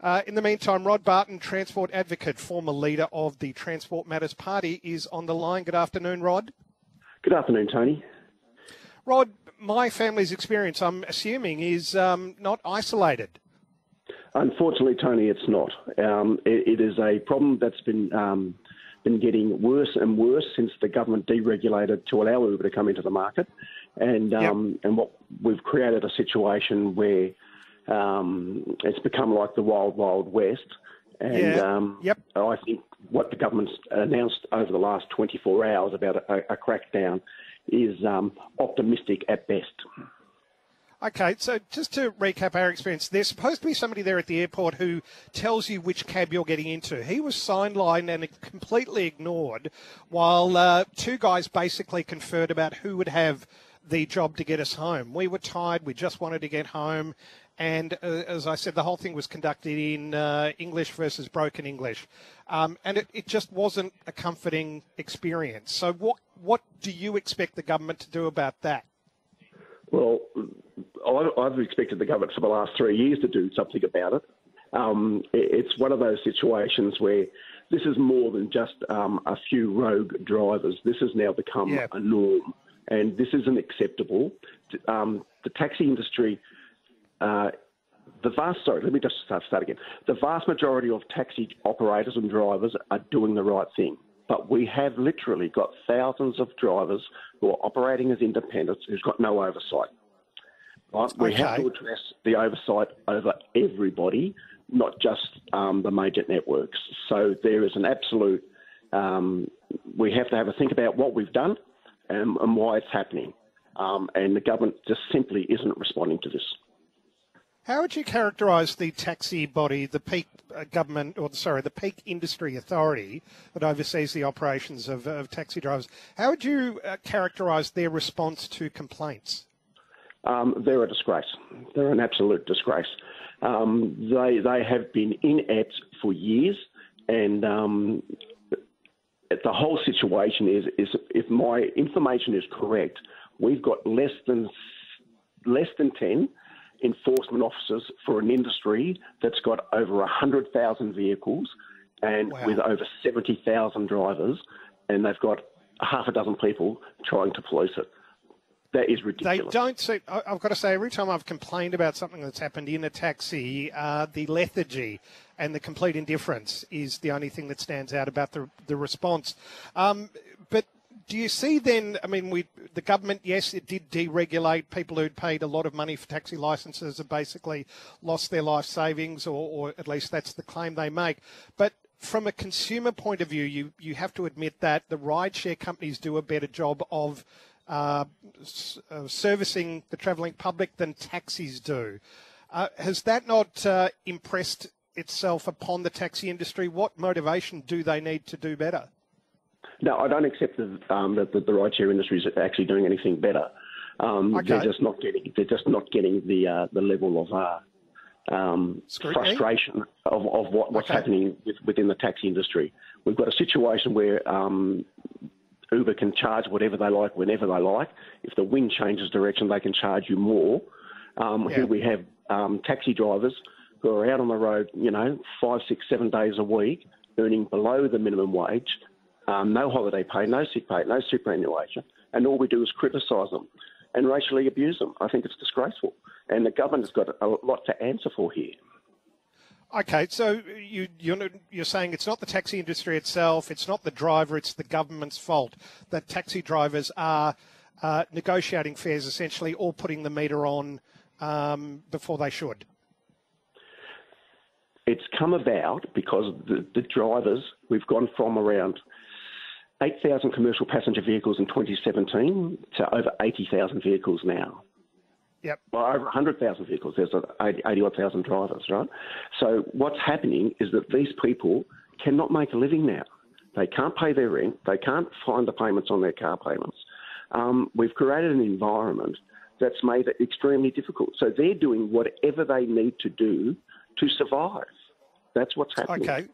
Uh, in the meantime, Rod Barton, Transport Advocate, former leader of the Transport Matters Party, is on the line. Good afternoon, Rod. Good afternoon, Tony. Rod, my family's experience, I'm assuming, is um, not isolated. Unfortunately, Tony, it's not. Um, it, it is a problem that's been um, been getting worse and worse since the government deregulated to allow Uber to come into the market, and um, yep. and what we've created a situation where um, it's become like the wild wild west. And yeah. Um, yep. I think what the government's announced over the last 24 hours about a, a crackdown is um, optimistic at best. Okay, so just to recap our experience, there's supposed to be somebody there at the airport who tells you which cab you're getting into. He was sidelined and completely ignored, while uh, two guys basically conferred about who would have the job to get us home. We were tired, we just wanted to get home, and uh, as I said, the whole thing was conducted in uh, English versus broken English, um, and it, it, just wasn't a comforting experience. So, what what do you expect the government to do about that? Well, I've expected the government for the last three years to do something about it. Um, it's one of those situations where this is more than just um, a few rogue drivers. This has now become yeah. a norm, and this isn't acceptable. Um, the taxi industry, uh, the vast sorry, let me just start, start again. The vast majority of taxi operators and drivers are doing the right thing. But we have literally got thousands of drivers who are operating as independents who's got no oversight. Right? We okay. have to address the oversight over everybody, not just um, the major networks. So there is an absolute. Um, we have to have a think about what we've done and, and why it's happening. Um, and the government just simply isn't responding to this. How would you characterise the taxi body, the peak uh, government, or sorry, the peak industry authority that oversees the operations of, of taxi drivers? How would you uh, characterise their response to complaints? Um, they're a disgrace. They're an absolute disgrace. Um, they they have been inept for years, and um, the whole situation is is if my information is correct, we've got less than less than ten enforcement officers for an industry that's got over 100,000 vehicles and wow. with over 70,000 drivers, and they've got half a dozen people trying to police it. That is ridiculous. They don't see. I've got to say, every time I've complained about something that's happened in a taxi, uh, the lethargy and the complete indifference is the only thing that stands out about the the response. Um, but do you see then? I mean, we the government, yes, it did deregulate. People who'd paid a lot of money for taxi licenses have basically lost their life savings, or, or at least that's the claim they make. But from a consumer point of view, you you have to admit that the rideshare companies do a better job of uh, uh, servicing the travelling public than taxis do. Uh, has that not uh, impressed itself upon the taxi industry? What motivation do they need to do better? No, I don't accept the, um, that the, the rideshare industry is actually doing anything better. Um, okay. They're just not getting. They're just not getting the uh, the level of uh, um, frustration of, of what, what's okay. happening with, within the taxi industry. We've got a situation where um, Uber can charge whatever they like whenever they like. If the wind changes direction, they can charge you more. Um, yeah. Here we have um, taxi drivers who are out on the road, you know, five, six, seven days a week, earning below the minimum wage, um, no holiday pay, no sick pay, no superannuation, and all we do is criticise them and racially abuse them. I think it's disgraceful, and the government has got a lot to answer for here. Okay, so you, you're, you're saying it's not the taxi industry itself, it's not the driver, it's the government's fault that taxi drivers are uh, negotiating fares essentially or putting the meter on um, before they should. It's come about because the, the drivers, we've gone from around 8,000 commercial passenger vehicles in 2017 to over 80,000 vehicles now. Yep. By over 100,000 vehicles, there's 80 odd thousand drivers, right? So what's happening is that these people cannot make a living now. They can't pay their rent. They can't find the payments on their car payments. Um, we've created an environment that's made it extremely difficult. So they're doing whatever they need to do to survive. That's what's happening. Okay.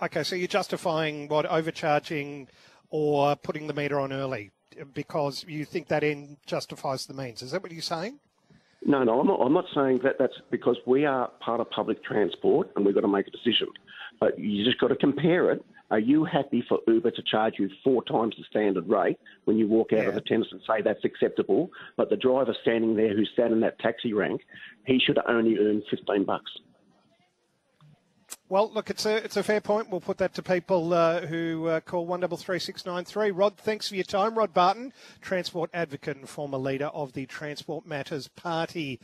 Okay, so you're justifying what overcharging or putting the meter on early because you think that end justifies the means. Is that what you're saying? No, no, I'm not, I'm not saying that that's because we are part of public transport and we've got to make a decision. But you just got to compare it. Are you happy for Uber to charge you four times the standard rate when you walk out Yeah. of the tents and say that's acceptable? But the driver standing there who sat in that taxi rank, he should only earn 15 bucks. Well, look, it's a it's a fair point. We'll put that to people uh, who uh, call one double three six nine three. Rod, thanks for your time. Rod Barton, transport advocate and former leader of the Transport Matters Party.